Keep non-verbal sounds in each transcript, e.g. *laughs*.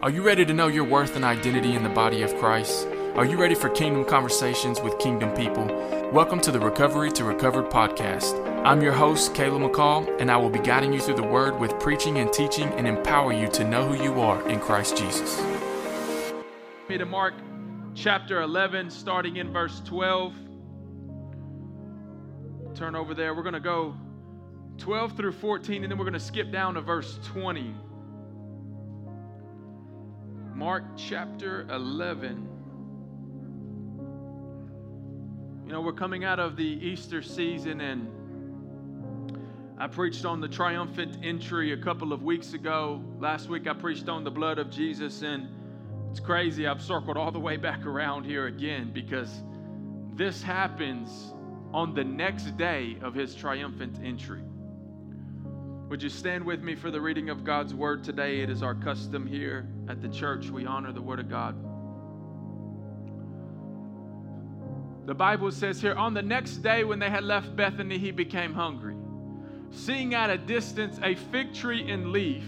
Are you ready to know your worth and identity in the body of Christ? Are you ready for kingdom conversations with kingdom people? Welcome to the Recovery to Recovered podcast. I'm your host, Caleb McCall, and I will be guiding you through the Word with preaching and teaching and empower you to know who you are in Christ Jesus. Me to Mark chapter 11, starting in verse 12. Turn over there. We're going to go 12 through 14, and then we're going to skip down to verse 20. Mark chapter 11. You know, we're coming out of the Easter season, and I preached on the triumphant entry a couple of weeks ago. Last week, I preached on the blood of Jesus, and it's crazy. I've circled all the way back around here again because this happens on the next day of his triumphant entry. Would you stand with me for the reading of God's word today? It is our custom here at the church. We honor the word of God. The Bible says here, on the next day when they had left Bethany, he became hungry. Seeing at a distance a fig tree in leaf,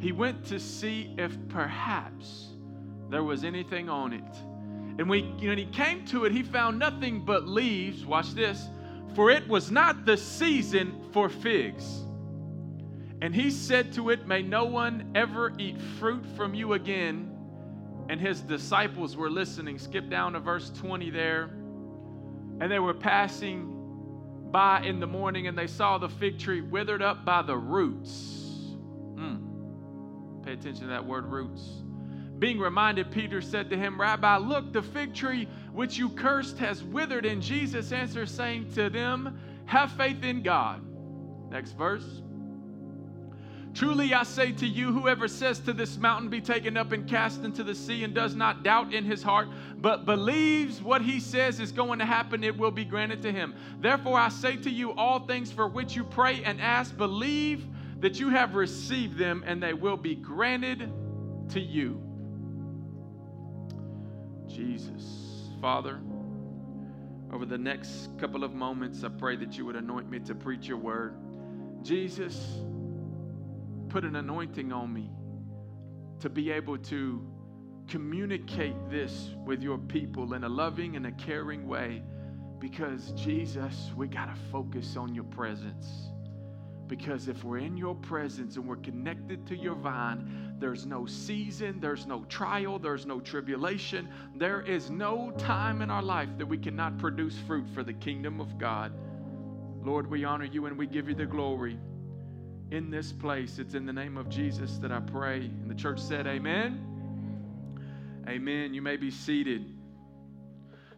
he went to see if perhaps there was anything on it. And when he, came to it, he found nothing but leaves. Watch this. For it was not the season for figs. And he said to it, May no one ever eat fruit from you again. And his disciples were listening. Skip down to verse 20 there. And they were passing by in the morning and they saw the fig tree withered up by the roots. Mm. Pay attention to that word roots. Being reminded, Peter said to him, Rabbi, look, the fig tree which you cursed has withered. And Jesus answered, saying to them, Have faith in God. Next verse. Truly I say to you, whoever says to this mountain, Be taken up and cast into the sea, and does not doubt in his heart, but believes what he says is going to happen, it will be granted to him. Therefore I say to you, all things for which you pray and ask, believe that you have received them, and they will be granted to you. Jesus, Father, over the next couple of moments, I pray that you would anoint me to preach your word. Jesus, put an anointing on me to be able to communicate this with your people in a loving and a caring way because Jesus, we got to focus on your presence. Because if we're in your presence and we're connected to your vine, there's no season, there's no trial, there's no tribulation, there is no time in our life that we cannot produce fruit for the kingdom of God. Lord, we honor you and we give you the glory in this place. It's in the name of Jesus that I pray. And the church said, Amen. Amen. You may be seated.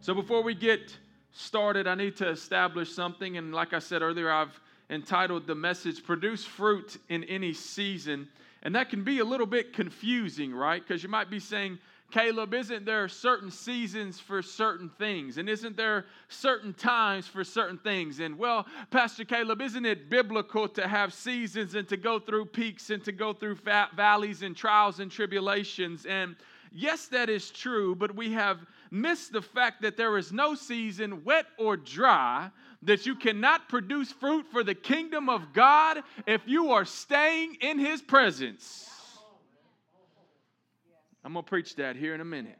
So before we get started, I need to establish something. And like I said earlier, I've entitled the message, Produce Fruit in Any Season. And that can be a little bit confusing, right? Because you might be saying, Caleb, isn't there certain seasons for certain things? And isn't there certain times for certain things? And well, Pastor Caleb, isn't it biblical to have seasons and to go through peaks and to go through valleys and trials and tribulations? And yes, that is true, but we have missed the fact that there is no season, wet or dry, that you cannot produce fruit for the kingdom of God if you are staying in His presence. I'm going to preach that here in a minute.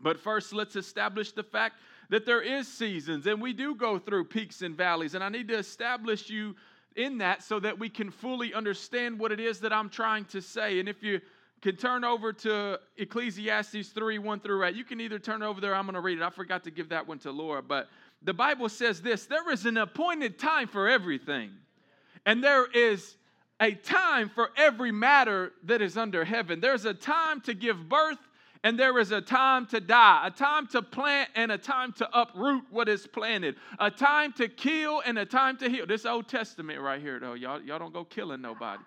But first, let's establish the fact that there is seasons and we do go through peaks and valleys. And I need to establish you in that so that we can fully understand what it is that I'm trying to say. And if you can turn over to Ecclesiastes 3 1 through 8, you can either turn over there, I'm going to read it. I forgot to give that one to Laura. But the Bible says this there is an appointed time for everything, and there is a time for every matter that is under heaven. There's a time to give birth and there is a time to die, a time to plant and a time to uproot what is planted, a time to kill and a time to heal. This Old Testament right here, though, y'all, y'all don't go killing nobody.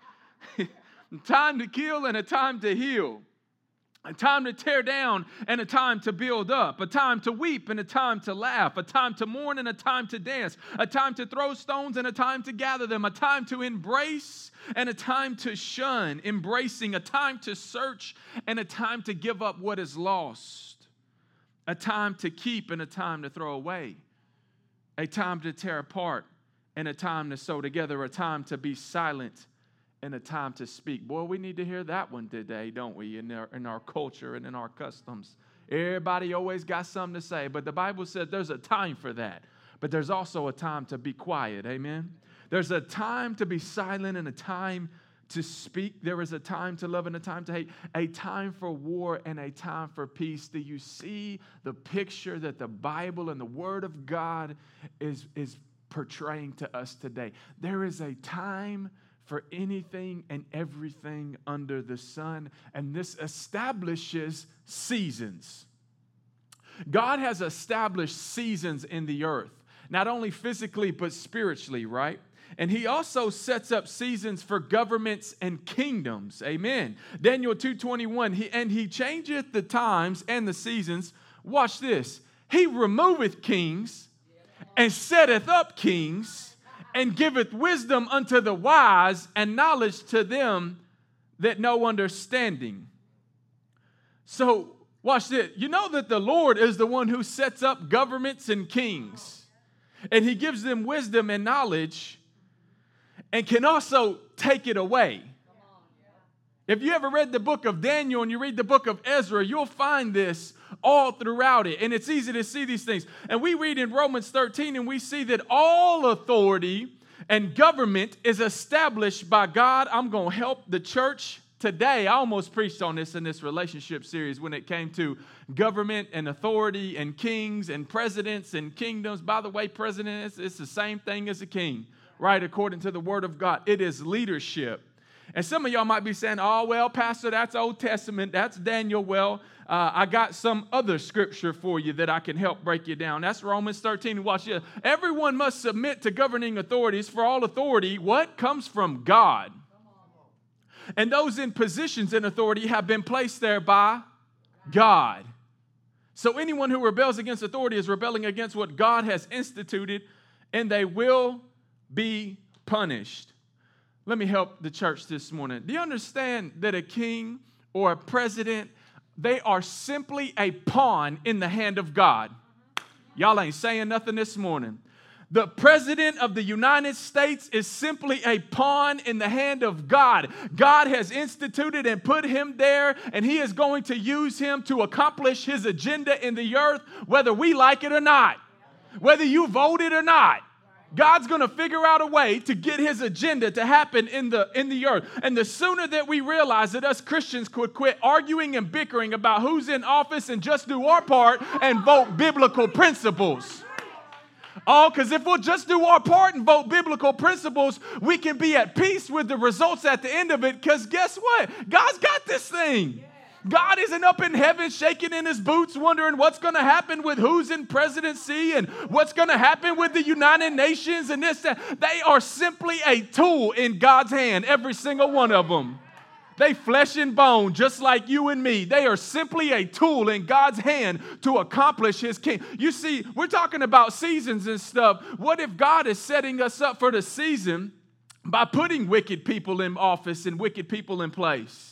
*laughs* time to kill and a time to heal a time to tear down and a time to build up, a time to weep and a time to laugh, a time to mourn and a time to dance, a time to throw stones and a time to gather them, a time to embrace and a time to shun, embracing, a time to search and a time to give up what is lost, a time to keep and a time to throw away, a time to tear apart and a time to sew together, a time to be silent and a time to speak. Boy, we need to hear that one today, don't we, in our, in our culture and in our customs. Everybody always got something to say, but the Bible says there's a time for that. But there's also a time to be quiet. Amen. There's a time to be silent and a time to speak. There is a time to love and a time to hate, a time for war and a time for peace. Do you see the picture that the Bible and the Word of God is, is portraying to us today? There is a time for anything and everything under the sun, and this establishes seasons. God has established seasons in the earth, not only physically, but spiritually, right? And he also sets up seasons for governments and kingdoms. Amen. Daniel 2:21, he, and he changeth the times and the seasons. Watch this. He removeth kings and setteth up kings and giveth wisdom unto the wise and knowledge to them that know understanding. So, watch this. You know that the Lord is the one who sets up governments and kings, and he gives them wisdom and knowledge and can also take it away. If you ever read the book of Daniel and you read the book of Ezra, you'll find this all throughout it. And it's easy to see these things. And we read in Romans 13 and we see that all authority and government is established by God. I'm going to help the church today. I almost preached on this in this relationship series when it came to government and authority and kings and presidents and kingdoms. By the way, president, it's the same thing as a king right? According to the word of God, it is leadership. And some of y'all might be saying, oh, well, Pastor, that's Old Testament, that's Daniel. Well, uh, I got some other scripture for you that I can help break you down. That's Romans 13. Watch this. Everyone must submit to governing authorities, for all authority, what? Comes from God. And those in positions in authority have been placed there by God. So anyone who rebels against authority is rebelling against what God has instituted, and they will be punished. Let me help the church this morning. Do you understand that a king or a president, they are simply a pawn in the hand of God? Y'all ain't saying nothing this morning. The president of the United States is simply a pawn in the hand of God. God has instituted and put him there, and he is going to use him to accomplish his agenda in the earth, whether we like it or not, whether you voted or not. God's going to figure out a way to get his agenda to happen in the in the earth. And the sooner that we realize that us Christians could quit arguing and bickering about who's in office and just do our part and vote biblical principles. Oh, because if we'll just do our part and vote biblical principles, we can be at peace with the results at the end of it. Because guess what? God's got this thing. God isn't up in heaven shaking in his boots, wondering what's going to happen with who's in presidency and what's going to happen with the United Nations and this. That. They are simply a tool in God's hand, every single one of them. They flesh and bone, just like you and me. They are simply a tool in God's hand to accomplish His king. You see, we're talking about seasons and stuff. What if God is setting us up for the season by putting wicked people in office and wicked people in place?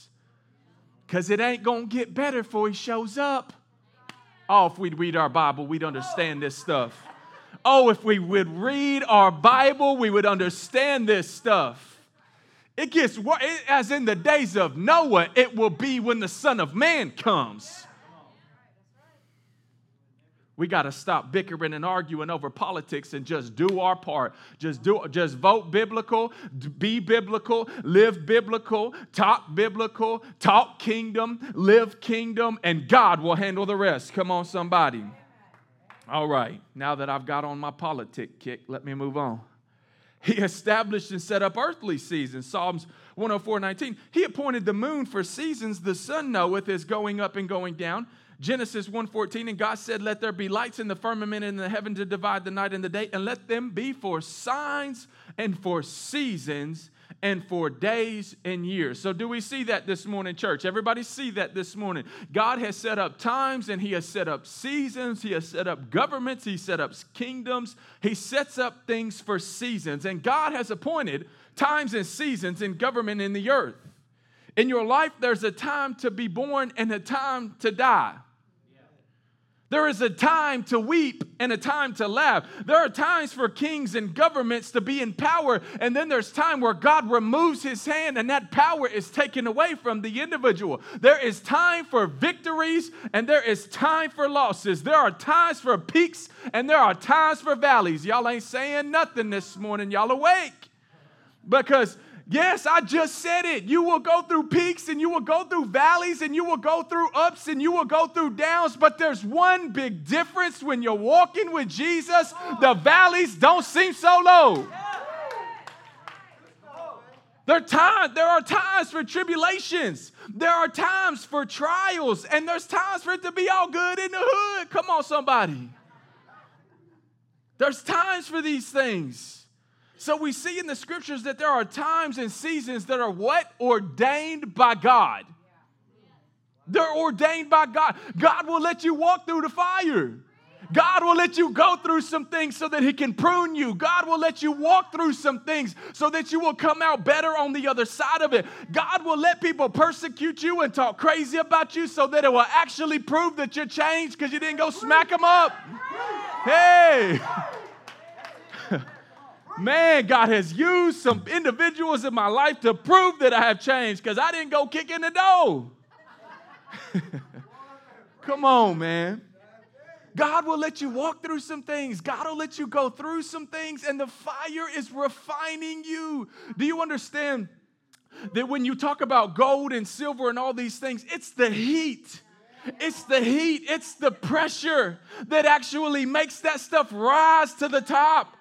Because it ain't going to get better before he shows up. Oh, if we'd read our Bible, we'd understand this stuff. Oh, if we would read our Bible, we would understand this stuff. It gets worse, as in the days of Noah, it will be when the Son of Man comes. We got to stop bickering and arguing over politics and just do our part. Just do just vote biblical, be biblical, live biblical, talk biblical, talk kingdom, live kingdom, and God will handle the rest. Come on somebody. All right. Now that I've got on my politic kick, let me move on. He established and set up earthly seasons. Psalms 104 19. He appointed the moon for seasons. The sun knoweth is going up and going down. Genesis 1:14 and God said let there be lights in the firmament and in the heaven to divide the night and the day and let them be for signs and for seasons and for days and years. So do we see that this morning church? Everybody see that this morning. God has set up times and he has set up seasons, he has set up governments, he set up kingdoms. He sets up things for seasons and God has appointed times and seasons in government in the earth. In your life, there's a time to be born and a time to die. There is a time to weep and a time to laugh. There are times for kings and governments to be in power, and then there's time where God removes his hand and that power is taken away from the individual. There is time for victories and there is time for losses. There are times for peaks and there are times for valleys. Y'all ain't saying nothing this morning. Y'all awake. Because Yes, I just said it. You will go through peaks and you will go through valleys and you will go through ups and you will go through downs, but there's one big difference when you're walking with Jesus. The valleys don't seem so low. There, time, there are times for tribulations. There are times for trials, and there's times for it to be all good in the hood. Come on, somebody. There's times for these things. So we see in the scriptures that there are times and seasons that are what? Ordained by God. They're ordained by God. God will let you walk through the fire. God will let you go through some things so that He can prune you. God will let you walk through some things so that you will come out better on the other side of it. God will let people persecute you and talk crazy about you so that it will actually prove that you're changed because you didn't go smack them up. Hey. Man, God has used some individuals in my life to prove that I have changed because I didn't go kick in the door. *laughs* Come on, man. God will let you walk through some things. God will let you go through some things, and the fire is refining you. Do you understand that when you talk about gold and silver and all these things, it's the heat? It's the heat, it's the pressure that actually makes that stuff rise to the top.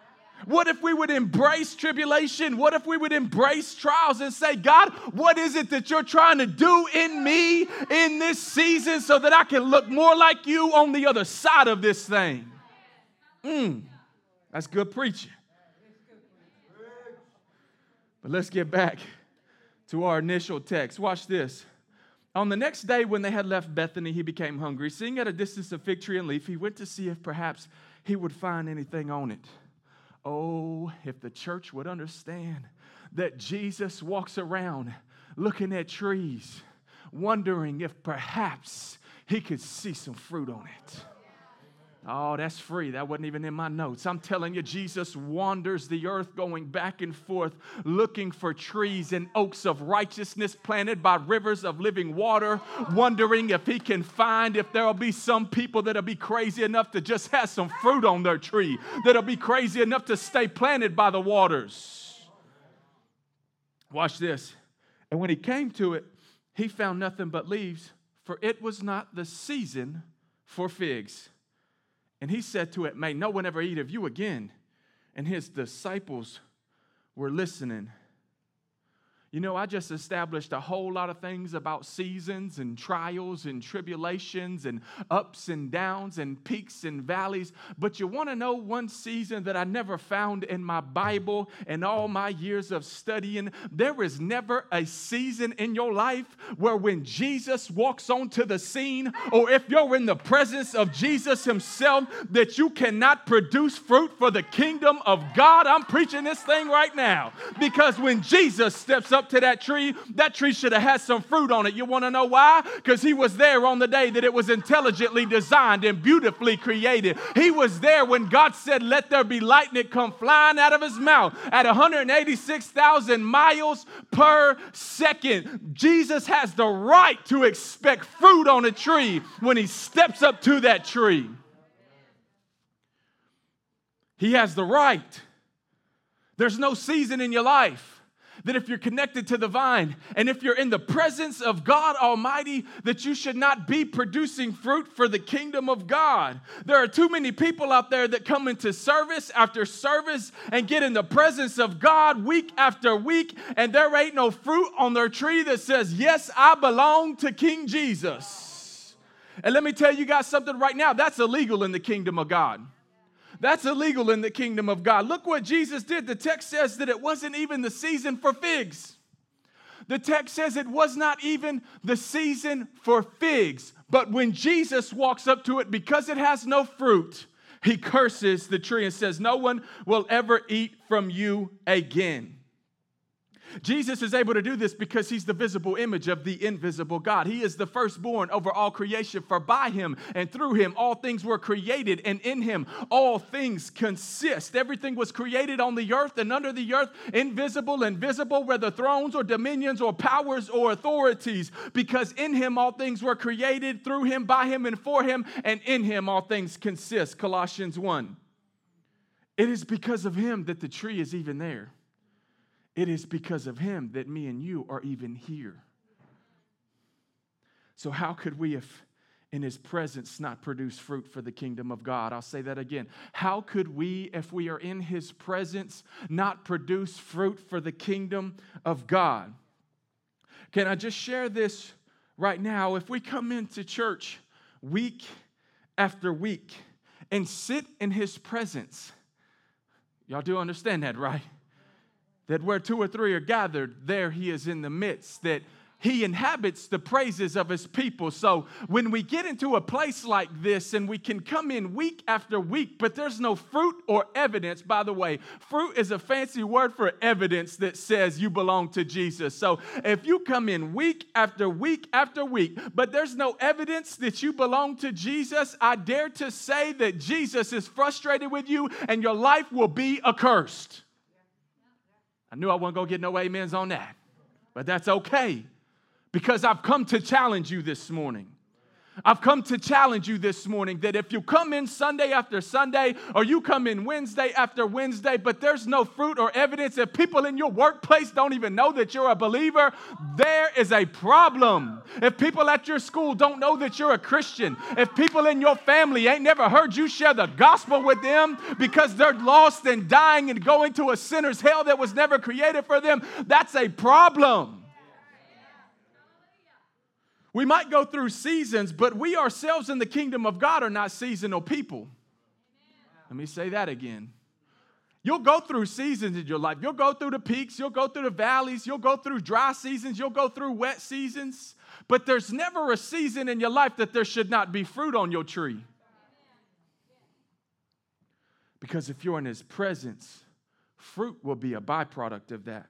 What if we would embrace tribulation? What if we would embrace trials and say, God, what is it that you're trying to do in me in this season so that I can look more like you on the other side of this thing? Mm, that's good preaching. But let's get back to our initial text. Watch this. On the next day, when they had left Bethany, he became hungry. Seeing at a distance a fig tree and leaf, he went to see if perhaps he would find anything on it. Oh, if the church would understand that Jesus walks around looking at trees, wondering if perhaps he could see some fruit on it. Oh, that's free. That wasn't even in my notes. I'm telling you, Jesus wanders the earth going back and forth, looking for trees and oaks of righteousness planted by rivers of living water, wondering if he can find if there'll be some people that'll be crazy enough to just have some fruit on their tree, that'll be crazy enough to stay planted by the waters. Watch this. And when he came to it, he found nothing but leaves, for it was not the season for figs. And he said to it, May no one ever eat of you again. And his disciples were listening. You know, I just established a whole lot of things about seasons and trials and tribulations and ups and downs and peaks and valleys. But you want to know one season that I never found in my Bible and all my years of studying? There is never a season in your life where when Jesus walks onto the scene, or if you're in the presence of Jesus Himself, that you cannot produce fruit for the kingdom of God. I'm preaching this thing right now because when Jesus steps up, to that tree, that tree should have had some fruit on it. You want to know why? Because he was there on the day that it was intelligently designed and beautifully created. He was there when God said, Let there be light, and it come flying out of his mouth at 186,000 miles per second. Jesus has the right to expect fruit on a tree when he steps up to that tree. He has the right. There's no season in your life that if you're connected to the vine and if you're in the presence of God Almighty, that you should not be producing fruit for the kingdom of God. There are too many people out there that come into service after service and get in the presence of God week after week, and there ain't no fruit on their tree that says, Yes, I belong to King Jesus. And let me tell you guys something right now that's illegal in the kingdom of God. That's illegal in the kingdom of God. Look what Jesus did. The text says that it wasn't even the season for figs. The text says it was not even the season for figs. But when Jesus walks up to it, because it has no fruit, he curses the tree and says, No one will ever eat from you again. Jesus is able to do this because he's the visible image of the invisible God. He is the firstborn over all creation, for by him and through him all things were created, and in him all things consist. Everything was created on the earth and under the earth, invisible and visible, whether thrones or dominions or powers or authorities, because in him all things were created, through him, by him, and for him, and in him all things consist. Colossians 1. It is because of him that the tree is even there. It is because of him that me and you are even here. So, how could we, if in his presence, not produce fruit for the kingdom of God? I'll say that again. How could we, if we are in his presence, not produce fruit for the kingdom of God? Can I just share this right now? If we come into church week after week and sit in his presence, y'all do understand that, right? That where two or three are gathered, there he is in the midst, that he inhabits the praises of his people. So when we get into a place like this and we can come in week after week, but there's no fruit or evidence, by the way, fruit is a fancy word for evidence that says you belong to Jesus. So if you come in week after week after week, but there's no evidence that you belong to Jesus, I dare to say that Jesus is frustrated with you and your life will be accursed. I knew I wasn't going to get no amens on that, but that's okay because I've come to challenge you this morning. I've come to challenge you this morning that if you come in Sunday after Sunday or you come in Wednesday after Wednesday, but there's no fruit or evidence, if people in your workplace don't even know that you're a believer, there is a problem. If people at your school don't know that you're a Christian, if people in your family ain't never heard you share the gospel with them because they're lost and dying and going to a sinner's hell that was never created for them, that's a problem. We might go through seasons, but we ourselves in the kingdom of God are not seasonal people. Let me say that again. You'll go through seasons in your life. You'll go through the peaks, you'll go through the valleys, you'll go through dry seasons, you'll go through wet seasons. But there's never a season in your life that there should not be fruit on your tree. Because if you're in His presence, fruit will be a byproduct of that.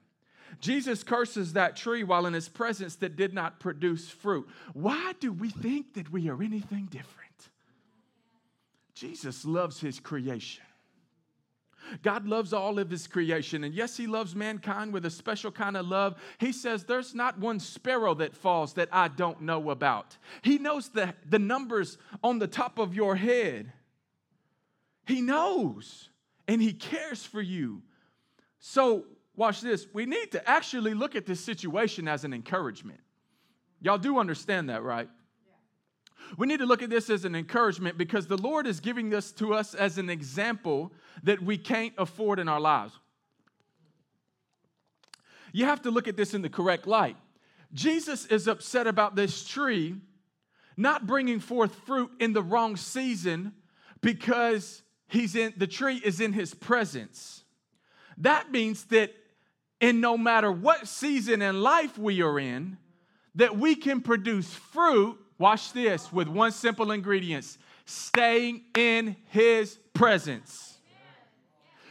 Jesus curses that tree while in his presence that did not produce fruit. Why do we think that we are anything different? Jesus loves his creation. God loves all of his creation. And yes, he loves mankind with a special kind of love. He says, There's not one sparrow that falls that I don't know about. He knows the, the numbers on the top of your head. He knows and he cares for you. So, watch this, we need to actually look at this situation as an encouragement. Y'all do understand that, right? We need to look at this as an encouragement because the Lord is giving this to us as an example that we can't afford in our lives. You have to look at this in the correct light. Jesus is upset about this tree not bringing forth fruit in the wrong season because he's in the tree is in his presence. That means that and no matter what season in life we are in, that we can produce fruit, watch this, with one simple ingredient staying in His presence.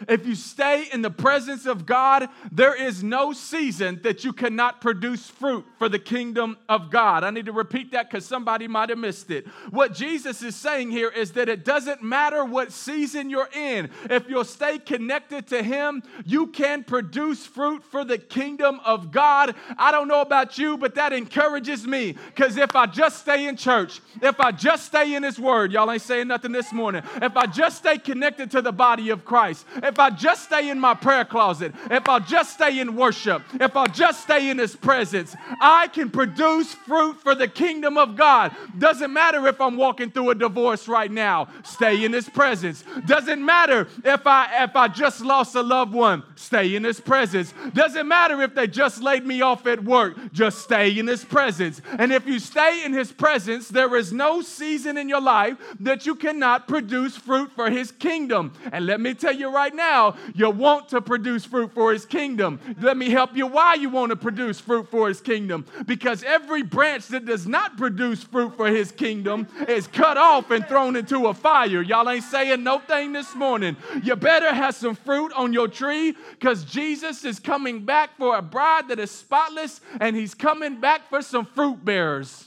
If you stay in the presence of God, there is no season that you cannot produce fruit for the kingdom of God. I need to repeat that because somebody might have missed it. What Jesus is saying here is that it doesn't matter what season you're in, if you'll stay connected to Him, you can produce fruit for the kingdom of God. I don't know about you, but that encourages me because if I just stay in church, if I just stay in His Word, y'all ain't saying nothing this morning, if I just stay connected to the body of Christ, if I just stay in my prayer closet, if I'll just stay in worship, if I'll just stay in His presence, I can produce fruit for the kingdom of God. Doesn't matter if I'm walking through a divorce right now, stay in His presence. Doesn't matter if I if I just lost a loved one, stay in His presence. Doesn't matter if they just laid me off at work, just stay in His presence. And if you stay in His presence, there is no season in your life that you cannot produce fruit for His kingdom. And let me tell you right now, you want to produce fruit for His kingdom. Let me help you why you want to produce fruit for His kingdom. Because every branch that does not produce fruit for His kingdom is cut off and thrown into a fire. Y'all ain't saying no thing this morning. You better have some fruit on your tree because Jesus is coming back for a bride that is spotless and He's coming back for some fruit bearers.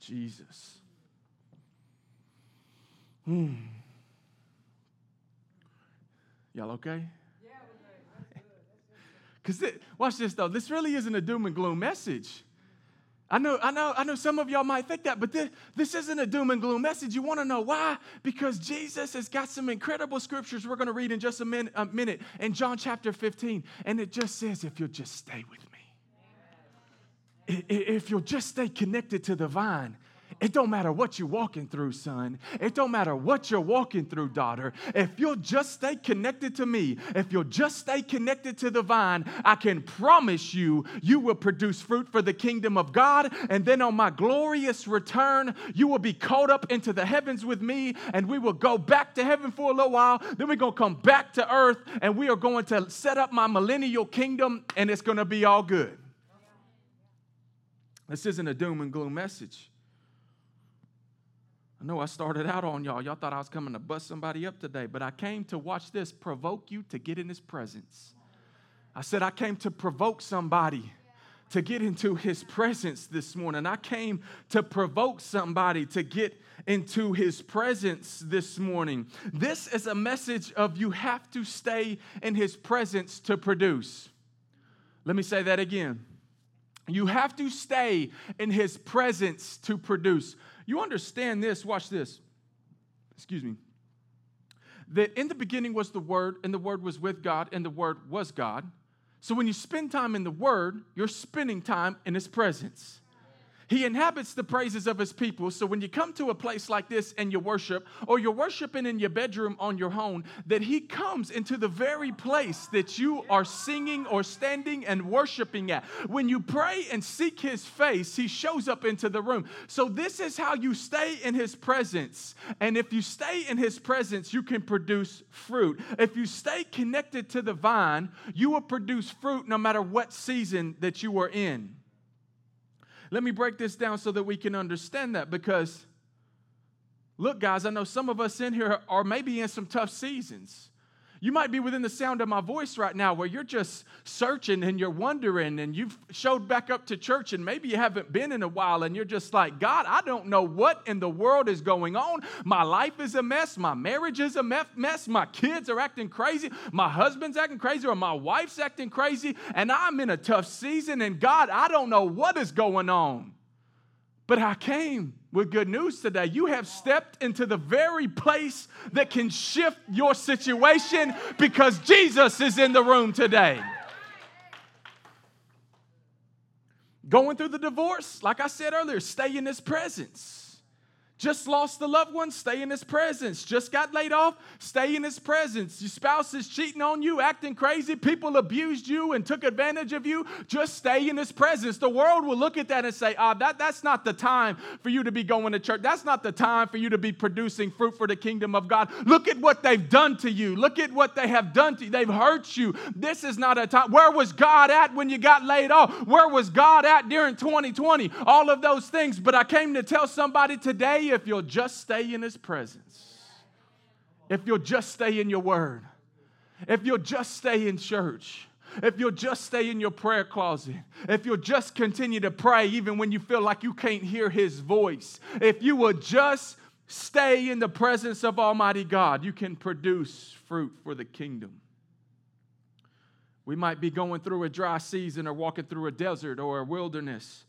Jesus. Hmm. Y'all okay? Because watch this though. This really isn't a doom and gloom message. I know, I know, I know some of y'all might think that, but this, this isn't a doom and gloom message. You want to know why? Because Jesus has got some incredible scriptures we're going to read in just a minute, a minute in John chapter 15. And it just says, if you'll just stay with me if you'll just stay connected to the vine, it don't matter what you're walking through, son. It don't matter what you're walking through, daughter. If you'll just stay connected to me, if you'll just stay connected to the vine, I can promise you, you will produce fruit for the kingdom of God. And then on my glorious return, you will be caught up into the heavens with me, and we will go back to heaven for a little while. Then we're going to come back to earth, and we are going to set up my millennial kingdom, and it's going to be all good. This isn't a doom and gloom message. I know I started out on y'all. Y'all thought I was coming to bust somebody up today, but I came to watch this provoke you to get in his presence. I said, I came to provoke somebody to get into his presence this morning. I came to provoke somebody to get into his presence this morning. This is a message of you have to stay in his presence to produce. Let me say that again. You have to stay in his presence to produce. You understand this? Watch this. Excuse me. That in the beginning was the Word, and the Word was with God, and the Word was God. So when you spend time in the Word, you're spending time in His presence. He inhabits the praises of his people. So when you come to a place like this and you worship, or you're worshiping in your bedroom on your own, that he comes into the very place that you are singing or standing and worshiping at. When you pray and seek his face, he shows up into the room. So this is how you stay in his presence. And if you stay in his presence, you can produce fruit. If you stay connected to the vine, you will produce fruit no matter what season that you are in. Let me break this down so that we can understand that because, look, guys, I know some of us in here are maybe in some tough seasons. You might be within the sound of my voice right now where you're just searching and you're wondering and you've showed back up to church and maybe you haven't been in a while and you're just like, God, I don't know what in the world is going on. My life is a mess. My marriage is a mess. My kids are acting crazy. My husband's acting crazy or my wife's acting crazy. And I'm in a tough season and God, I don't know what is going on. But I came with good news today. You have stepped into the very place that can shift your situation because Jesus is in the room today. Going through the divorce, like I said earlier, stay in His presence. Just lost a loved one, stay in his presence. Just got laid off, stay in his presence. Your spouse is cheating on you, acting crazy, people abused you and took advantage of you, just stay in his presence. The world will look at that and say, ah, that, that's not the time for you to be going to church. That's not the time for you to be producing fruit for the kingdom of God. Look at what they've done to you. Look at what they have done to you. They've hurt you. This is not a time. Where was God at when you got laid off? Where was God at during 2020? All of those things. But I came to tell somebody today if you'll just stay in His presence, if you'll just stay in your word, if you'll just stay in church, if you'll just stay in your prayer closet, if you'll just continue to pray even when you feel like you can't hear His voice, if you will just stay in the presence of Almighty God, you can produce fruit for the kingdom. We might be going through a dry season or walking through a desert or a wilderness,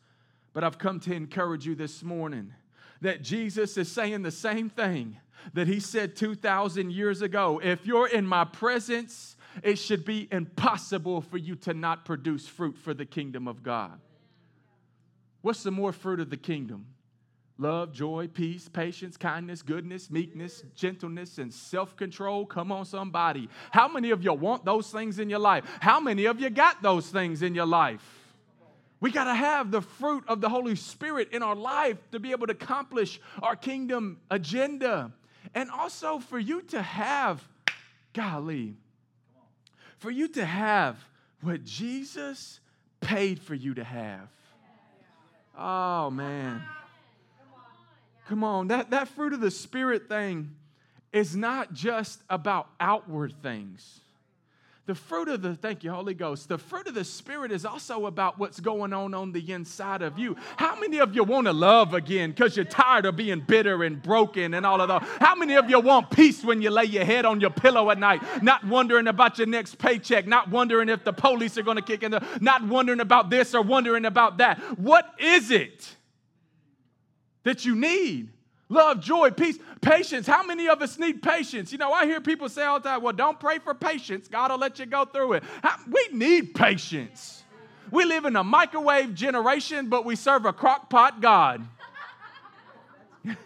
but I've come to encourage you this morning that Jesus is saying the same thing that he said 2,000 years ago. If you're in my presence, it should be impossible for you to not produce fruit for the kingdom of God. What's the more fruit of the kingdom? Love, joy, peace, patience, kindness, goodness, meekness, gentleness, and self control. Come on, somebody. How many of you want those things in your life? How many of you got those things in your life? We got to have the fruit of the Holy Spirit in our life to be able to accomplish our kingdom agenda. And also for you to have, golly, for you to have what Jesus paid for you to have. Oh, man. Come on, that, that fruit of the Spirit thing is not just about outward things. The fruit of the, thank you, Holy Ghost, the fruit of the Spirit is also about what's going on on the inside of you. How many of you want to love again because you're tired of being bitter and broken and all of that? How many of you want peace when you lay your head on your pillow at night, not wondering about your next paycheck, not wondering if the police are going to kick in, the, not wondering about this or wondering about that? What is it that you need? Love, joy, peace, patience. How many of us need patience? You know, I hear people say all the time, well, don't pray for patience. God will let you go through it. How, we need patience. We live in a microwave generation, but we serve a crock pot God. *laughs*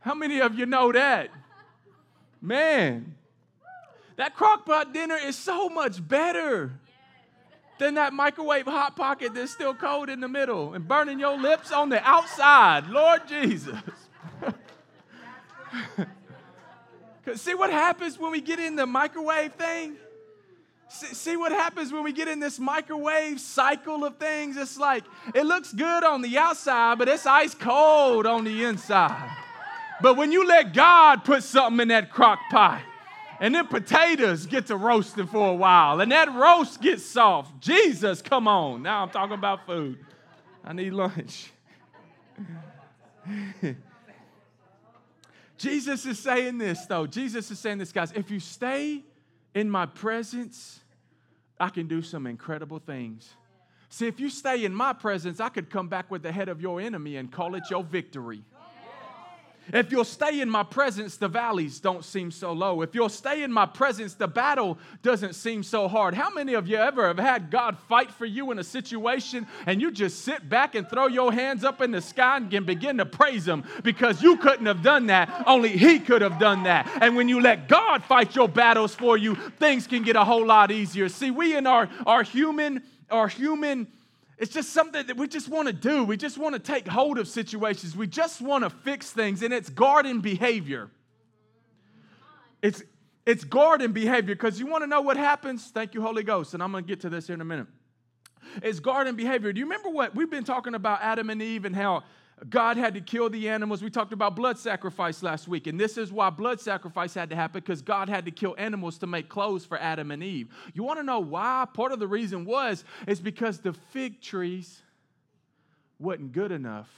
How many of you know that? Man, that crock pot dinner is so much better than that microwave hot pocket that's still cold in the middle and burning your lips on the outside. Lord Jesus. *laughs* See what happens when we get in the microwave thing? See, see, what happens when we get in this microwave cycle of things? It's like it looks good on the outside, but it's ice cold on the inside. But when you let God put something in that crock pot, and then potatoes get to roasting for a while, and that roast gets soft. Jesus, come on. Now I'm talking about food. I need lunch. *laughs* Jesus is saying this, though. Jesus is saying this, guys. If you stay in my presence, I can do some incredible things. See, if you stay in my presence, I could come back with the head of your enemy and call it your victory. If you'll stay in my presence, the valleys don't seem so low. If you'll stay in my presence, the battle doesn't seem so hard. How many of you ever have had God fight for you in a situation and you just sit back and throw your hands up in the sky and begin to praise Him because you couldn't have done that, only He could have done that. And when you let God fight your battles for you, things can get a whole lot easier. See, we in our, our human, our human it's just something that we just want to do. We just want to take hold of situations. We just want to fix things, and it's garden behavior. It's, it's garden behavior because you want to know what happens? Thank you, Holy Ghost. And I'm going to get to this here in a minute. It's garden behavior. Do you remember what we've been talking about Adam and Eve and how God had to kill the animals. We talked about blood sacrifice last week, and this is why blood sacrifice had to happen because God had to kill animals to make clothes for Adam and Eve. You want to know why? Part of the reason was is because the fig trees wasn't good enough.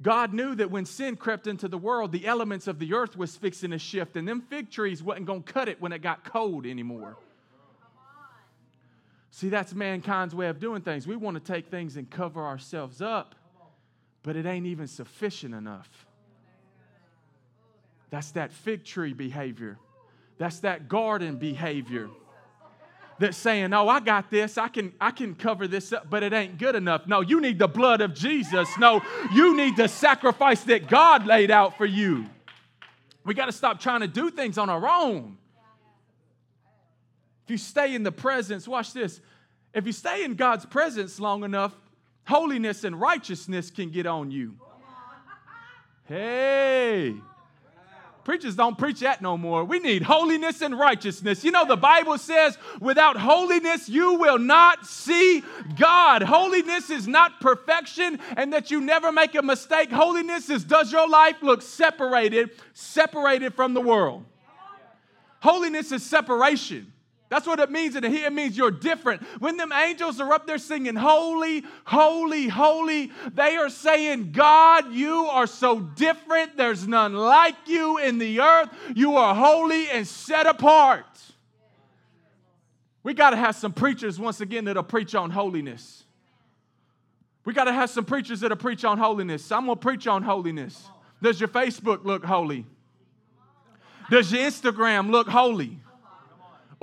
God knew that when sin crept into the world, the elements of the earth was fixing to shift, and them fig trees wasn't going to cut it when it got cold anymore. See, that's mankind's way of doing things. We want to take things and cover ourselves up, but it ain't even sufficient enough. That's that fig tree behavior. That's that garden behavior. That's saying, "Oh, I got this. I can I can cover this up, but it ain't good enough." No, you need the blood of Jesus. No, you need the sacrifice that God laid out for you. We got to stop trying to do things on our own. If you stay in the presence, watch this. If you stay in God's presence long enough, holiness and righteousness can get on you. Hey. Preachers don't preach that no more. We need holiness and righteousness. You know, the Bible says, without holiness, you will not see God. Holiness is not perfection and that you never make a mistake. Holiness is does your life look separated, separated from the world? Holiness is separation. That's what it means. It means you're different. When them angels are up there singing, Holy, Holy, Holy, they are saying, God, you are so different. There's none like you in the earth. You are holy and set apart. We got to have some preachers once again that'll preach on holiness. We got to have some preachers that'll preach on holiness. I'm going to preach on holiness. Does your Facebook look holy? Does your Instagram look holy?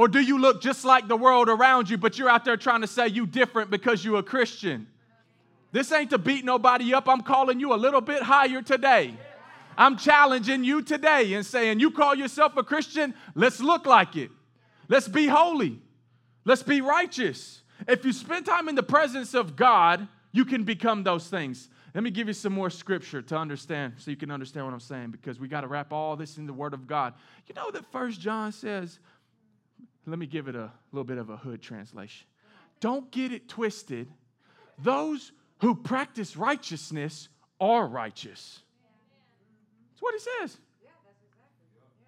Or do you look just like the world around you, but you're out there trying to say you different because you're a Christian? This ain't to beat nobody up. I'm calling you a little bit higher today. I'm challenging you today and saying, You call yourself a Christian? Let's look like it. Let's be holy. Let's be righteous. If you spend time in the presence of God, you can become those things. Let me give you some more scripture to understand so you can understand what I'm saying because we got to wrap all this in the Word of God. You know that First John says, let me give it a little bit of a hood translation. Don't get it twisted. Those who practice righteousness are righteous. That's what he says.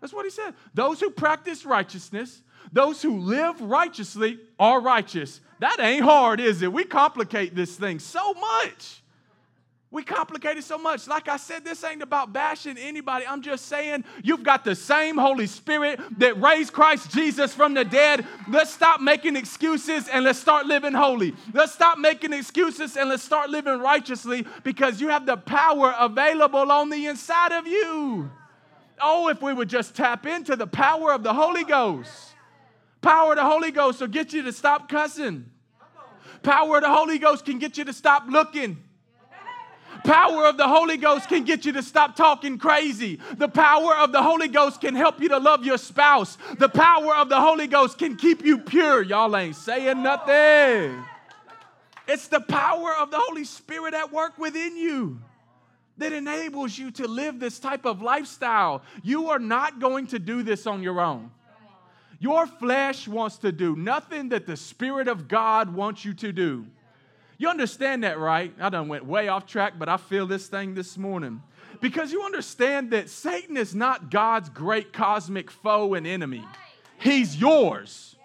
That's what he said. Those who practice righteousness, those who live righteously are righteous. That ain't hard, is it? We complicate this thing so much. We complicate it so much. Like I said, this ain't about bashing anybody. I'm just saying you've got the same Holy Spirit that raised Christ Jesus from the dead. Let's stop making excuses and let's start living holy. Let's stop making excuses and let's start living righteously because you have the power available on the inside of you. Oh, if we would just tap into the power of the Holy Ghost. Power of the Holy Ghost will get you to stop cussing. Power of the Holy Ghost can get you to stop looking power of the Holy Ghost can get you to stop talking crazy. The power of the Holy Ghost can help you to love your spouse. The power of the Holy Ghost can keep you pure. Y'all ain't saying nothing. It's the power of the Holy Spirit at work within you that enables you to live this type of lifestyle. You are not going to do this on your own. Your flesh wants to do nothing that the Spirit of God wants you to do. You understand that, right? I done went way off track, but I feel this thing this morning. Because you understand that Satan is not God's great cosmic foe and enemy. He's yours.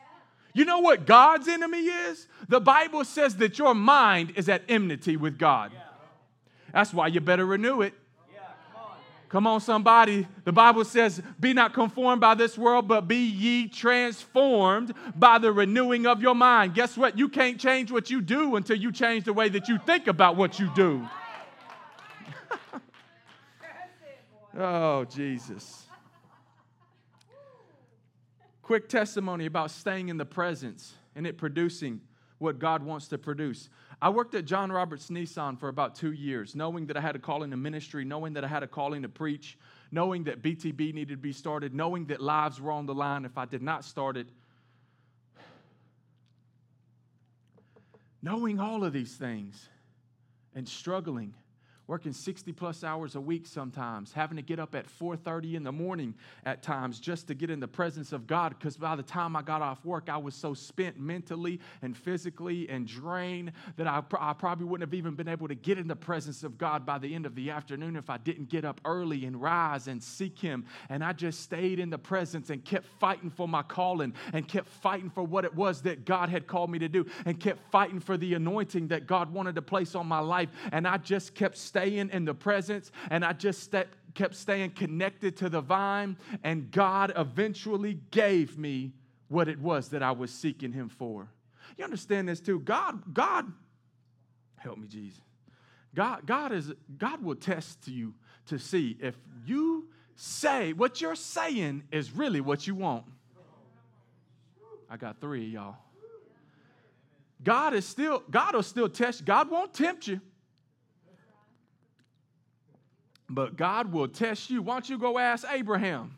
You know what God's enemy is? The Bible says that your mind is at enmity with God. That's why you better renew it. Come on, somebody. The Bible says, Be not conformed by this world, but be ye transformed by the renewing of your mind. Guess what? You can't change what you do until you change the way that you think about what you do. *laughs* oh, Jesus. Quick testimony about staying in the presence and it producing what God wants to produce. I worked at John Roberts Nissan for about two years, knowing that I had a calling to ministry, knowing that I had a calling to preach, knowing that BTB needed to be started, knowing that lives were on the line if I did not start it. Knowing all of these things and struggling working 60 plus hours a week sometimes having to get up at 4.30 in the morning at times just to get in the presence of god because by the time i got off work i was so spent mentally and physically and drained that I, I probably wouldn't have even been able to get in the presence of god by the end of the afternoon if i didn't get up early and rise and seek him. And i just stayed in the presence and kept fighting for my calling and kept fighting for what it was that god had called me to do and kept fighting for the anointing that god wanted to place on my life. And i just kept in the presence and I just kept staying connected to the vine. And God eventually gave me what it was that I was seeking Him for. You understand this too? God, God, help me, Jesus. God, God is God will test you to see if you say what you're saying is really what you want. I got three of y'all. God is still, God will still test. God won't tempt you. But God will test you. Why don't you go ask Abraham?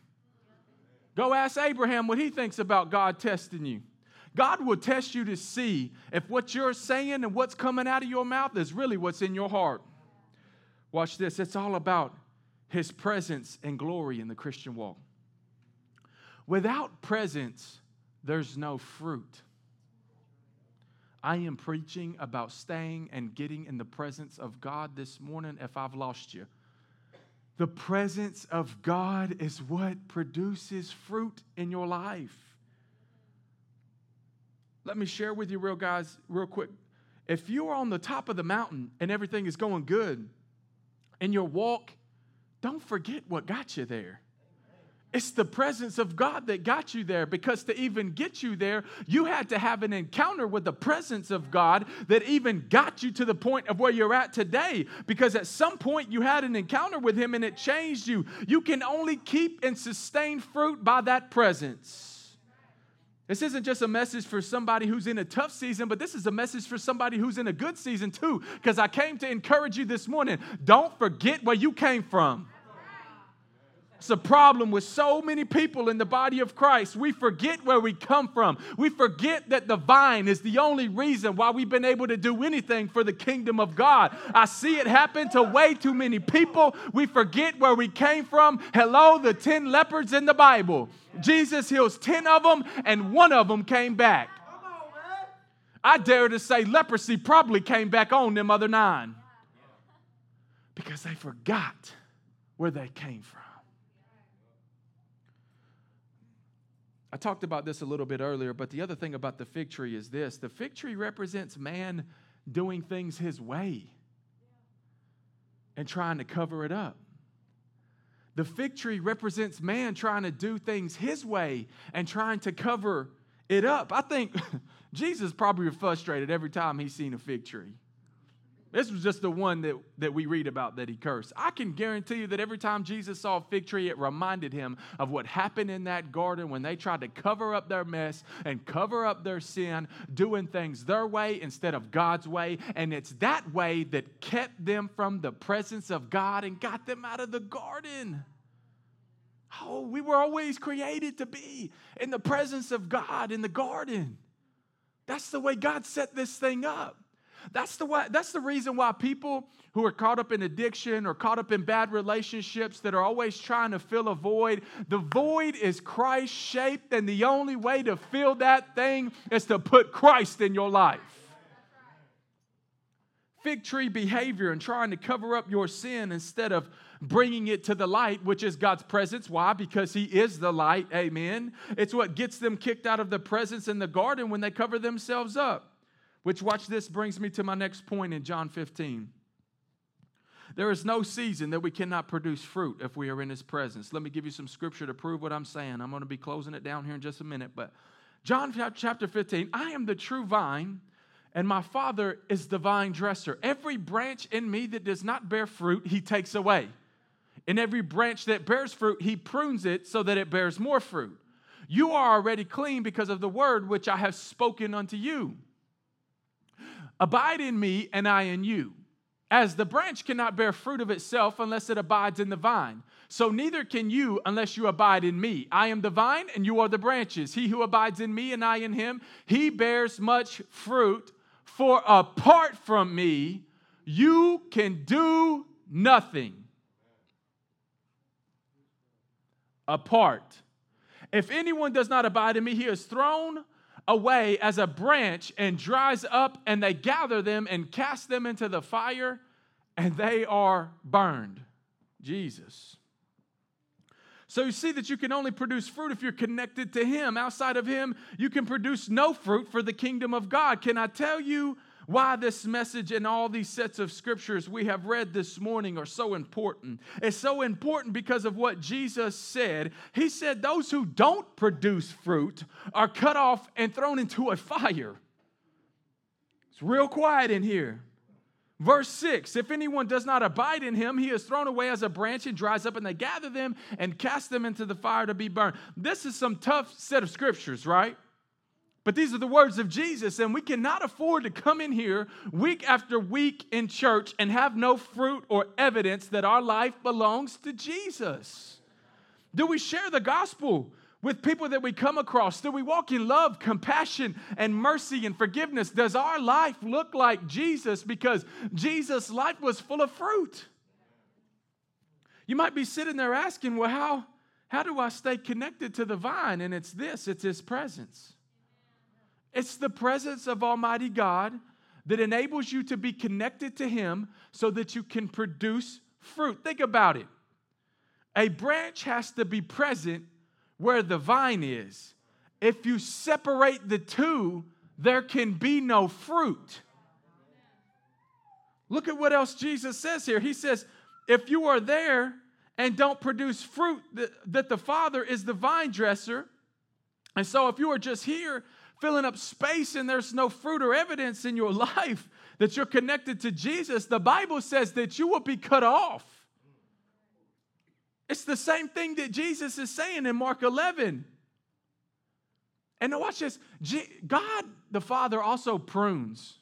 Go ask Abraham what he thinks about God testing you. God will test you to see if what you're saying and what's coming out of your mouth is really what's in your heart. Watch this. It's all about his presence and glory in the Christian walk. Without presence, there's no fruit. I am preaching about staying and getting in the presence of God this morning if I've lost you. The presence of God is what produces fruit in your life. Let me share with you, real guys, real quick. If you are on the top of the mountain and everything is going good in your walk, don't forget what got you there. It's the presence of God that got you there because to even get you there, you had to have an encounter with the presence of God that even got you to the point of where you're at today. Because at some point you had an encounter with Him and it changed you. You can only keep and sustain fruit by that presence. This isn't just a message for somebody who's in a tough season, but this is a message for somebody who's in a good season too. Because I came to encourage you this morning don't forget where you came from. It's a problem with so many people in the body of Christ. We forget where we come from. We forget that the vine is the only reason why we've been able to do anything for the kingdom of God. I see it happen to way too many people. We forget where we came from. Hello, the 10 leopards in the Bible. Jesus heals 10 of them, and one of them came back. I dare to say leprosy probably came back on them other nine because they forgot where they came from. I talked about this a little bit earlier, but the other thing about the fig tree is this the fig tree represents man doing things his way and trying to cover it up. The fig tree represents man trying to do things his way and trying to cover it up. I think *laughs* Jesus probably was frustrated every time he's seen a fig tree. This was just the one that, that we read about that he cursed. I can guarantee you that every time Jesus saw a fig tree, it reminded him of what happened in that garden when they tried to cover up their mess and cover up their sin, doing things their way instead of God's way. And it's that way that kept them from the presence of God and got them out of the garden. Oh, we were always created to be in the presence of God in the garden. That's the way God set this thing up. That's the, way, that's the reason why people who are caught up in addiction or caught up in bad relationships that are always trying to fill a void, the void is Christ shaped, and the only way to fill that thing is to put Christ in your life. Fig tree behavior and trying to cover up your sin instead of bringing it to the light, which is God's presence. Why? Because He is the light. Amen. It's what gets them kicked out of the presence in the garden when they cover themselves up. Which, watch this, brings me to my next point in John 15. There is no season that we cannot produce fruit if we are in His presence. Let me give you some scripture to prove what I'm saying. I'm going to be closing it down here in just a minute. But John chapter 15 I am the true vine, and my Father is the vine dresser. Every branch in me that does not bear fruit, He takes away. And every branch that bears fruit, He prunes it so that it bears more fruit. You are already clean because of the word which I have spoken unto you. Abide in me, and I in you. As the branch cannot bear fruit of itself unless it abides in the vine, so neither can you unless you abide in me. I am the vine, and you are the branches. He who abides in me, and I in him, he bears much fruit. For apart from me, you can do nothing. Apart. If anyone does not abide in me, he is thrown away as a branch and dries up, and they gather them and cast them into the fire, and they are burned. Jesus. So you see that you can only produce fruit if you're connected to Him. Outside of Him, you can produce no fruit for the kingdom of God. Can I tell you why this message and all these sets of scriptures we have read this morning are so important. It's so important because of what Jesus said. He said, Those who don't produce fruit are cut off and thrown into a fire. It's real quiet in here. Verse 6 If anyone does not abide in him, he is thrown away as a branch and dries up, and they gather them and cast them into the fire to be burned. This is some tough set of scriptures, right? But these are the words of Jesus, and we cannot afford to come in here week after week in church and have no fruit or evidence that our life belongs to Jesus. Do we share the gospel with people that we come across? Do we walk in love, compassion, and mercy and forgiveness? Does our life look like Jesus because Jesus' life was full of fruit? You might be sitting there asking, well, how, how do I stay connected to the vine? And it's this it's His presence. It's the presence of Almighty God that enables you to be connected to Him so that you can produce fruit. Think about it. A branch has to be present where the vine is. If you separate the two, there can be no fruit. Look at what else Jesus says here. He says, If you are there and don't produce fruit, that, the Father is the vine dresser. And so if you are just here filling up space and there's no fruit or evidence in your *laughs* life that you're connected to Jesus, the Bible says that you will be cut off. It's the same thing that Jesus is saying in Mark 11. And watch this God the Father also prunes,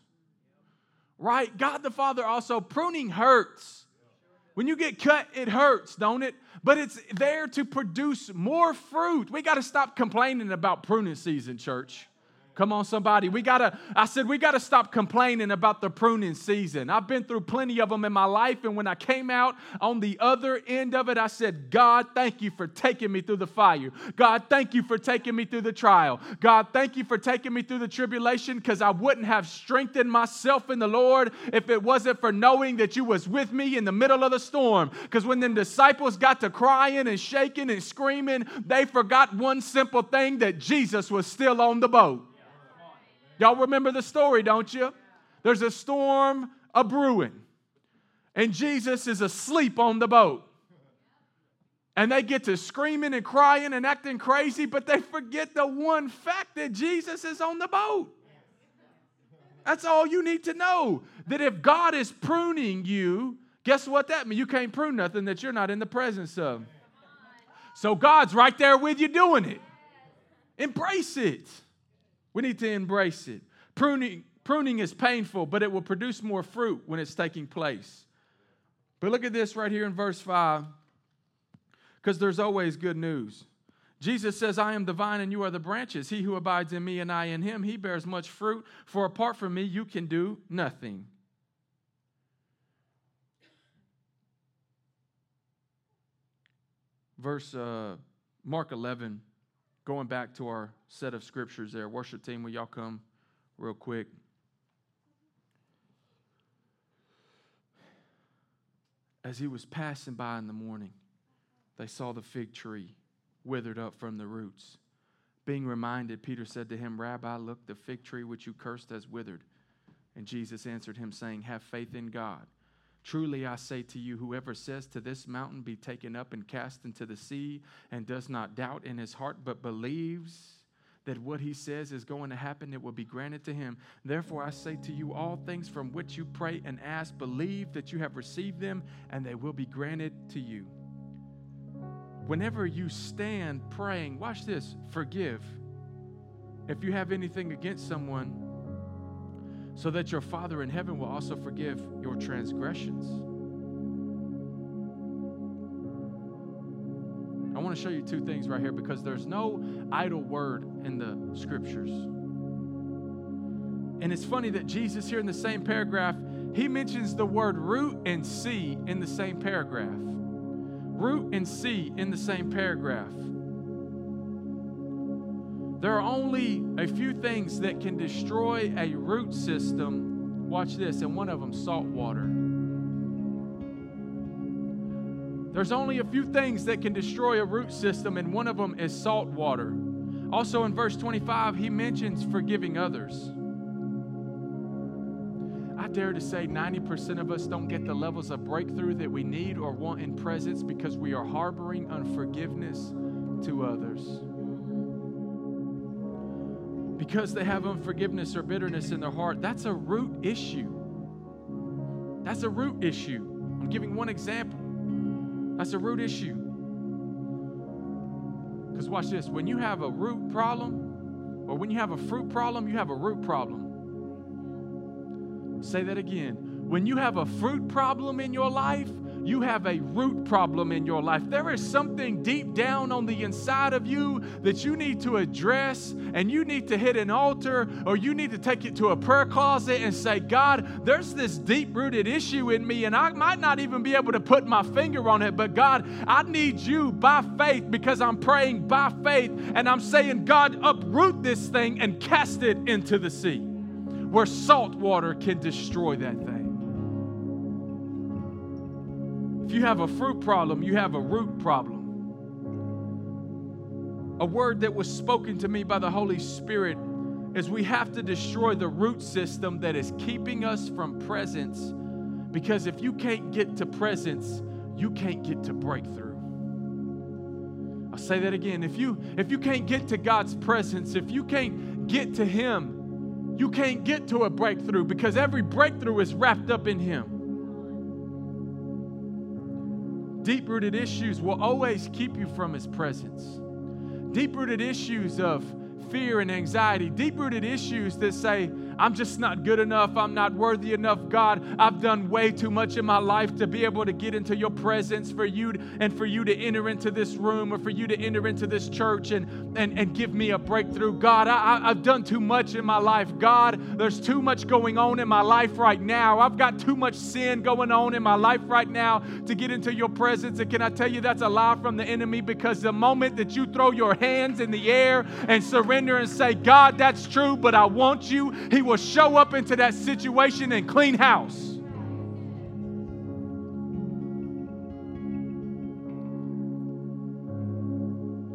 right? God the Father also pruning hurts. When you get cut, it hurts, don't it? But it's there to produce more fruit. We got to stop complaining about pruning season, church. Come on, somebody. We gotta, I said, we gotta stop complaining about the pruning season. I've been through plenty of them in my life, and when I came out on the other end of it, I said, God, thank you for taking me through the fire. God, thank you for taking me through the trial. God, thank you for taking me through the tribulation, because I wouldn't have strengthened myself in the Lord if it wasn't for knowing that you was with me in the middle of the storm. Because when the disciples got to crying and shaking and screaming, they forgot one simple thing that Jesus was still on the boat. Y'all remember the story, don't you? There's a storm a brewing, and Jesus is asleep on the boat. And they get to screaming and crying and acting crazy, but they forget the one fact that Jesus is on the boat. That's all you need to know. That if God is pruning you, guess what that means? You can't prune nothing that you're not in the presence of. So God's right there with you doing it. Embrace it. We need to embrace it. Pruning, pruning is painful, but it will produce more fruit when it's taking place. But look at this right here in verse 5, because there's always good news. Jesus says, I am the vine and you are the branches. He who abides in me and I in him, he bears much fruit, for apart from me, you can do nothing. Verse uh, Mark 11 Going back to our set of scriptures there. Worship team, will y'all come real quick? As he was passing by in the morning, they saw the fig tree withered up from the roots. Being reminded, Peter said to him, Rabbi, look, the fig tree which you cursed has withered. And Jesus answered him, saying, Have faith in God. Truly I say to you, whoever says to this mountain, Be taken up and cast into the sea, and does not doubt in his heart, but believes that what he says is going to happen, it will be granted to him. Therefore I say to you, all things from which you pray and ask, believe that you have received them, and they will be granted to you. Whenever you stand praying, watch this, forgive. If you have anything against someone, so that your Father in heaven will also forgive your transgressions. I want to show you two things right here because there's no idle word in the scriptures. And it's funny that Jesus, here in the same paragraph, he mentions the word root and sea in the same paragraph. Root and sea in the same paragraph. There are only a few things that can destroy a root system. Watch this, and one of them, salt water. There's only a few things that can destroy a root system, and one of them is salt water. Also in verse 25, he mentions forgiving others. I dare to say 90% of us don't get the levels of breakthrough that we need or want in presence because we are harboring unforgiveness to others because they have unforgiveness or bitterness in their heart. That's a root issue. That's a root issue. I'm giving one example. That's a root issue. Because watch this when you have a root problem, or when you have a fruit problem, you have a root problem. Say that again. When you have a fruit problem in your life, you have a root problem in your life. There is something deep down on the inside of you that you need to address, and you need to hit an altar or you need to take it to a prayer closet and say, God, there's this deep rooted issue in me, and I might not even be able to put my finger on it, but God, I need you by faith because I'm praying by faith, and I'm saying, God, uproot this thing and cast it into the sea where salt water can destroy that thing. If you have a fruit problem, you have a root problem. A word that was spoken to me by the Holy Spirit is we have to destroy the root system that is keeping us from presence. Because if you can't get to presence, you can't get to breakthrough. I'll say that again. If you if you can't get to God's presence, if you can't get to him, you can't get to a breakthrough because every breakthrough is wrapped up in him. Deep rooted issues will always keep you from His presence. Deep rooted issues of fear and anxiety, deep rooted issues that say, I'm just not good enough. I'm not worthy enough. God, I've done way too much in my life to be able to get into your presence for you and for you to enter into this room or for you to enter into this church and, and, and give me a breakthrough. God, I, I've done too much in my life. God, there's too much going on in my life right now. I've got too much sin going on in my life right now to get into your presence. And can I tell you that's a lie from the enemy because the moment that you throw your hands in the air and surrender and say, God, that's true, but I want you, He will show up into that situation and clean house.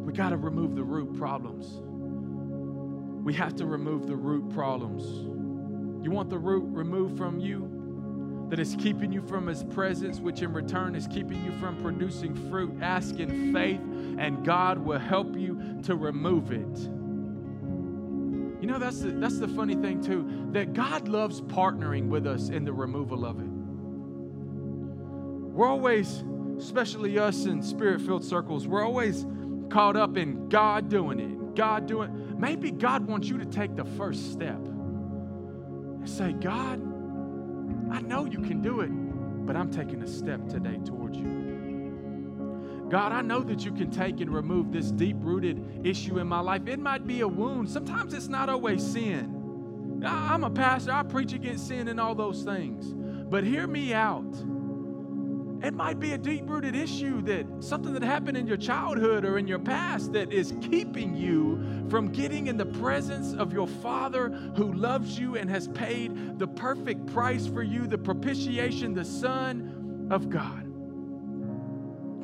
We got to remove the root problems. We have to remove the root problems. You want the root removed from you? that is keeping you from His presence, which in return is keeping you from producing fruit. Ask in faith, and God will help you to remove it. You know, that's the, that's the funny thing, too, that God loves partnering with us in the removal of it. We're always, especially us in spirit filled circles, we're always caught up in God doing it, God doing Maybe God wants you to take the first step and say, God, I know you can do it, but I'm taking a step today towards you. God, I know that you can take and remove this deep rooted issue in my life. It might be a wound. Sometimes it's not always sin. I'm a pastor, I preach against sin and all those things. But hear me out. It might be a deep rooted issue that something that happened in your childhood or in your past that is keeping you from getting in the presence of your Father who loves you and has paid the perfect price for you, the propitiation, the Son of God.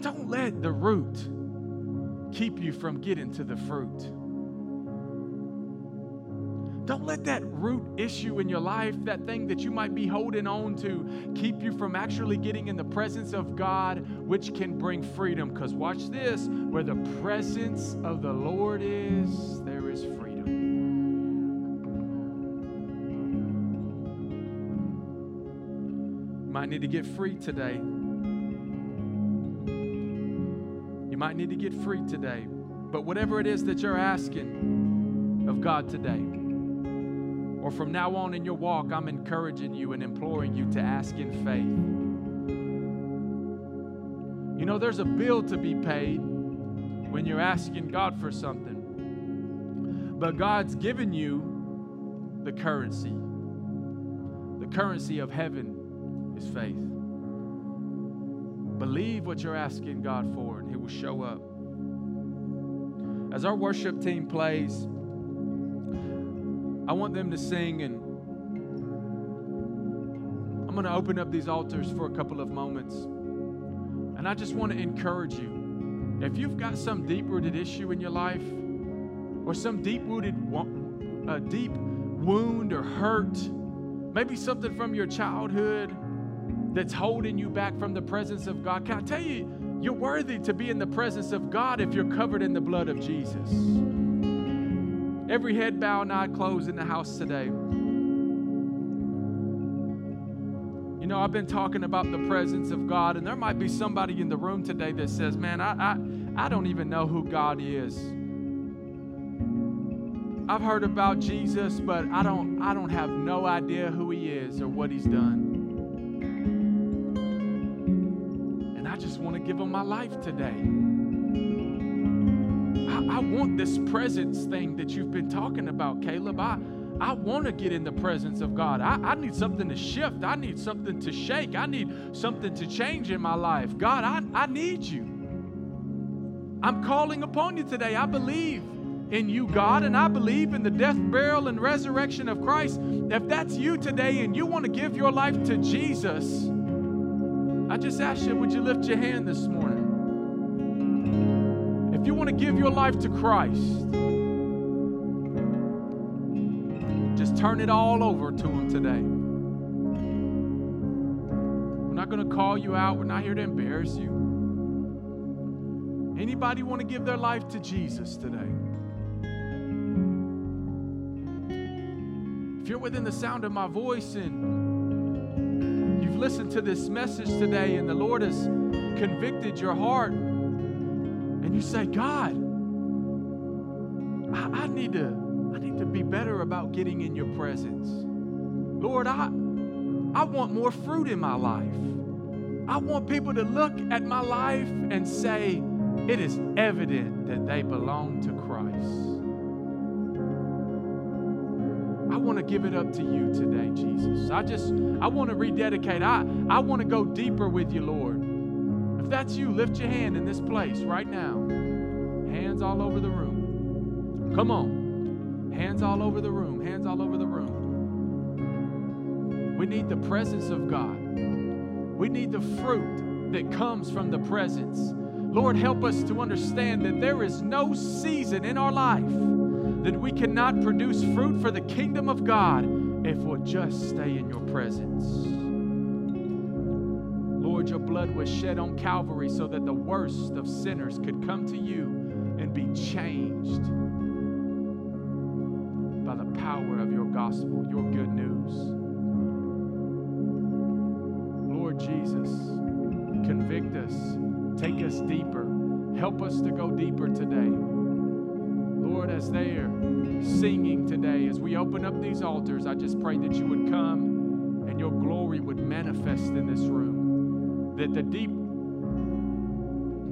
Don't let the root keep you from getting to the fruit. Don't let that root issue in your life, that thing that you might be holding on to, keep you from actually getting in the presence of God, which can bring freedom. Because watch this where the presence of the Lord is, there is freedom. Might need to get free today. Might need to get free today. But whatever it is that you're asking of God today, or from now on in your walk, I'm encouraging you and imploring you to ask in faith. You know, there's a bill to be paid when you're asking God for something, but God's given you the currency. The currency of heaven is faith. Believe what you're asking God for, show up. As our worship team plays, I want them to sing, and I'm going to open up these altars for a couple of moments. And I just want to encourage you. If you've got some deep rooted issue in your life, or some deep rooted, uh, deep wound or hurt, maybe something from your childhood that's holding you back from the presence of God, can I tell you, you're worthy to be in the presence of God if you're covered in the blood of Jesus. Every head bow and eye closed in the house today. You know, I've been talking about the presence of God, and there might be somebody in the room today that says, Man, I, I, I don't even know who God is. I've heard about Jesus, but I don't, I don't have no idea who he is or what he's done. Him my life today. I want this presence thing that you've been talking about, Caleb. I, I want to get in the presence of God. I, I need something to shift. I need something to shake. I need something to change in my life. God, I, I need you. I'm calling upon you today. I believe in you, God, and I believe in the death, burial, and resurrection of Christ. If that's you today and you want to give your life to Jesus, I just ask you, would you lift your hand this morning? If you want to give your life to Christ, just turn it all over to Him today. We're not going to call you out, we're not here to embarrass you. Anybody want to give their life to Jesus today? If you're within the sound of my voice and listened to this message today and the Lord has convicted your heart, and you say, God, I, I, need to, I need to be better about getting in your presence. Lord, I, I want more fruit in my life. I want people to look at my life and say, it is evident that they belong to Christ. I want to give it up to you today, Jesus. I just, I want to rededicate. I, I want to go deeper with you, Lord. If that's you, lift your hand in this place right now. Hands all over the room. Come on. Hands all over the room. Hands all over the room. We need the presence of God. We need the fruit that comes from the presence. Lord, help us to understand that there is no season in our life that we cannot produce fruit for the kingdom of God if we'll just stay in your presence. Lord, your blood was shed on Calvary so that the worst of sinners could come to you and be changed by the power of your gospel, your good news. Lord Jesus, convict us, take us deeper, help us to go deeper today. Lord, as they are singing today, as we open up these altars, I just pray that you would come and your glory would manifest in this room. That the deep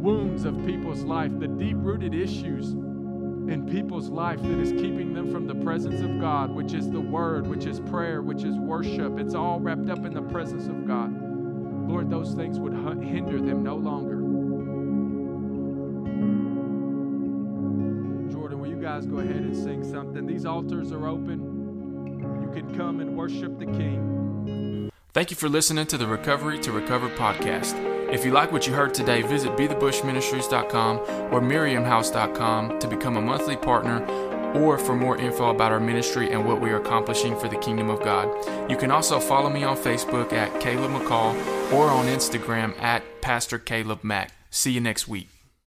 wounds of people's life, the deep rooted issues in people's life that is keeping them from the presence of God, which is the word, which is prayer, which is worship, it's all wrapped up in the presence of God. Lord, those things would hinder them no longer. Guys go ahead and sing something. These altars are open. You can come and worship the King. Thank you for listening to the Recovery to Recover podcast. If you like what you heard today, visit bethebushministries.com or miriamhouse.com to become a monthly partner or for more info about our ministry and what we are accomplishing for the kingdom of God. You can also follow me on Facebook at Caleb McCall or on Instagram at Pastor Caleb Mack. See you next week.